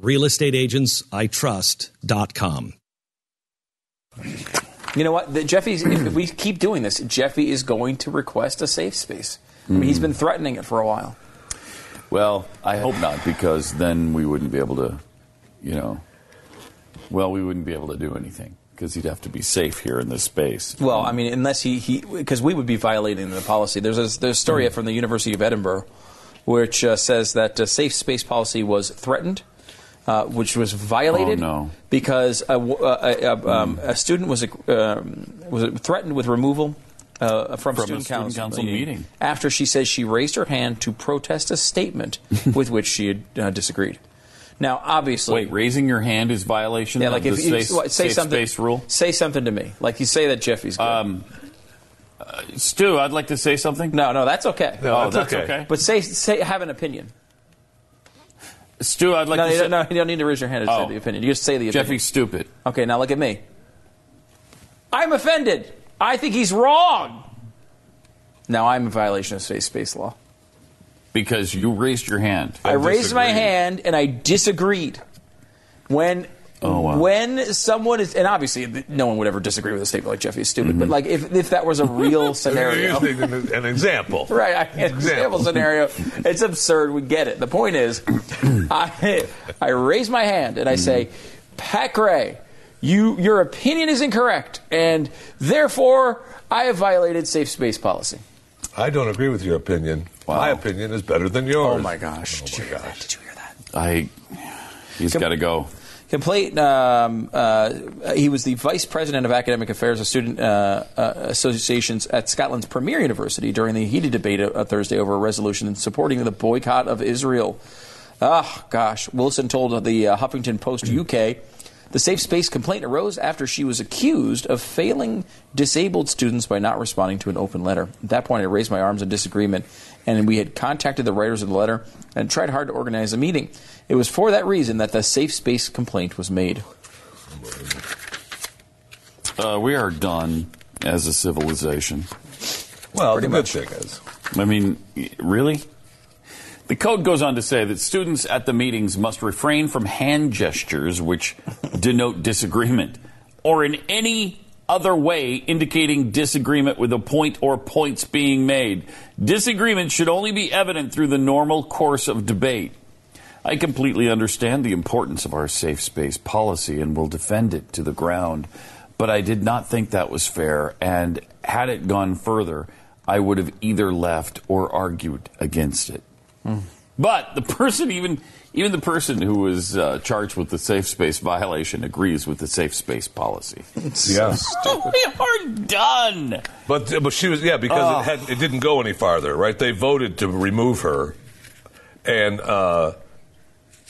RealestateAgentsITrust.com. You know what? The, Jeffy's, if we keep doing this, Jeffy is going to request a safe space. I mean, he's been threatening it for a while. Well, I hope not, because then we wouldn't be able to, you know, well, we wouldn't be able to do anything because he'd have to be safe here in this space. Well, I mean, unless he, he because we would be violating the policy. There's a, there's a story from the University of Edinburgh which uh, says that uh, safe space policy was threatened. Uh, which was violated Oh, no. because a, w- a- a- a- um, a student was um, was threatened with removal uh, from, From a student, student council meeting. after she says she raised her hand to protest a statement with which she had uh, disagreed. Now, obviously, Wait, raising your hand is violation yeah, of like the if you safe, say safe something, space rule? say something to me, like you say that Jeffy's good. Um, Stu, I'd like to say something. no, no, that's okay. oh, that's okay. But say, say, have an opinion. Stu, I'd like No, to you say don't, no, you don't need to raise your hand to Oh. say the opinion. You just say the opinion. Jeffy's stupid. Okay, now look at me. I'm offended. I think he's wrong. Now I'm in violation of space space law. Because you raised your hand. I raised my hand and I disagreed. When Oh, wow. when someone is and obviously no one would ever disagree with a statement like Jeffy is stupid, Mm-hmm. but like if if that was a real scenario. An, example. Right, I, an example scenario. It's absurd. We get it. The point is, I I raise my hand and I say, Pat Gray, you your opinion is incorrect, and therefore I have violated safe space policy. I don't agree with your opinion. My opinion is better than yours. Oh my gosh! Oh Did my you gosh. Did you hear that? I. He's got to go. Complete. Um, uh, he was the vice president of academic affairs of student uh, uh, associations at Scotland's premier university during the heated debate uh, Thursday over a resolution supporting the boycott of Israel. Ah, gosh. Wilson told the uh, Huffington Post UK the safe space complaint arose after she was accused of failing disabled students by not responding to an open letter. At that point, I raised my arms in disagreement, and we had contacted the writers of the letter and tried hard to organize a meeting. It was for that reason that the safe space complaint was made. Uh, we are done as a civilization. Well, Pretty the good much. thing is, I mean, really? The code goes on to say that students at the meetings must refrain from hand gestures which denote disagreement or in any other way indicating disagreement with a point or points being made. Disagreement should only be evident through the normal course of debate. I completely understand the importance of our safe space policy and will defend it to the ground, but I did not think that was fair, and had it gone further, I would have either left or argued against it. But the person, even even the person who was uh, charged with the safe space violation, agrees with the safe space policy. yeah. we are done. But but she was yeah because Oh. it had it didn't go any farther right. They voted to remove her, and uh,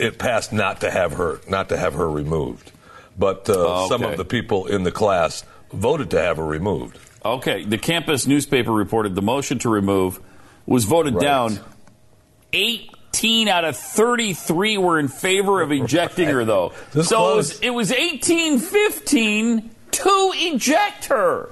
it passed not to have her not to have her removed. But uh, Oh, some of the people in the class voted to have her removed. Okay, the campus newspaper reported the motion to remove was voted Right. down. 18 out of 33 were in favor of ejecting her, though. This so it was, close. it was 18 15 to eject her.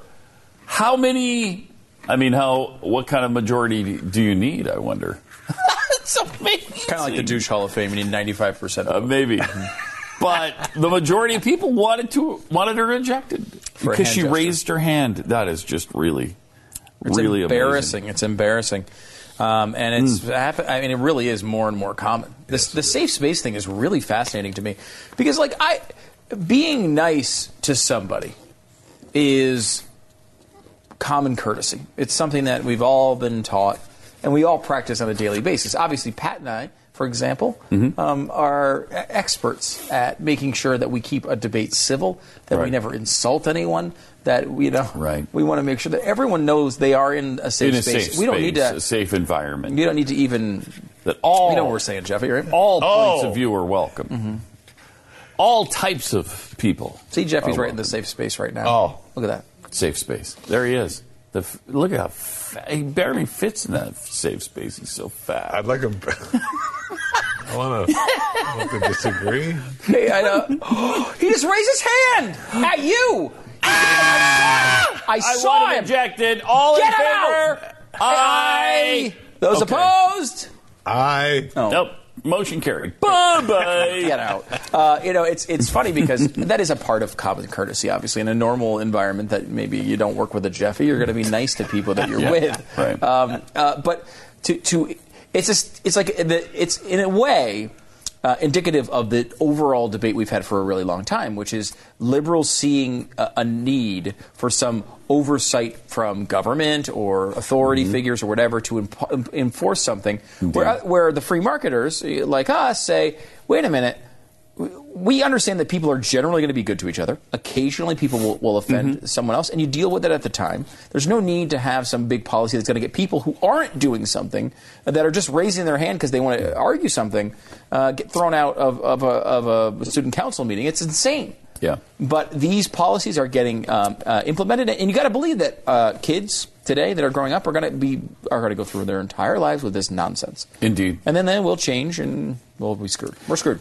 How many? I mean, how? What kind of majority do you need? I wonder. That's amazing. Kind of like the douche Hall of Fame. You need 95%. Uh, maybe. but the majority of people wanted to wanted her ejected a because she gesture. raised her hand. That is just really, It's really embarrassing. It's embarrassing. Um, and it's happen- I mean, it really is more and more common. This, the safe space thing is really fascinating to me because, like, I being nice to somebody is common courtesy. It's something that we've all been taught and we all practice on a daily basis. Obviously, Pat and I, for example, Mm-hmm. um, are experts at making sure that we keep a debate civil, that we never insult anyone, that we, you know, Right. we want to make sure that everyone knows they are in a safe in a space. safe we don't space, need to. a safe environment. You don't need to even. that all You know what we're saying, Jeffy, right? all points Oh. of view are welcome. All types of people. See, Jeffy's right in the safe space right now. Oh. look at that. safe space. There he is. The, f- look at how fa- he barely fits in that safe space. He's so fat. I'd like him. I want to disagree. Hey, I know. he just raised his hand at you. Ah! I saw. I I want him him. ejected. All Get in favor? out. Aye. Those Okay. opposed, I. Nope. Motion carried. Bye bye. get out. Uh, you know, it's it's funny because that is a part of common courtesy. Obviously, in a normal environment, that maybe you don't work with a Jeffy, you're going to be nice to people that you're Yeah. with. Right. Um, uh, but to to it's just it's like the, it's in a way. Uh, indicative of the overall debate we've had for a really long time, which is liberals seeing a, a need for some oversight from government or authority figures or whatever to impo- enforce something, where, where the free marketers like us say, wait a minute, we understand that people are generally going to be good to each other. Occasionally, people will, will offend someone else, and you deal with it at the time. There's no need to have some big policy that's going to get people who aren't doing something, that are just raising their hand because they want to argue something, uh, get thrown out of, of, a, of a student council meeting. It's insane. Yeah. But these policies are getting um, uh, implemented, and you got to believe that uh, kids today that are growing up are going to be are going to go through their entire lives with this nonsense. Indeed. And then they will change, and we'll be screwed. We're screwed.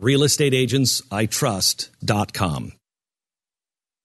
RealestateAgentsITrust.com.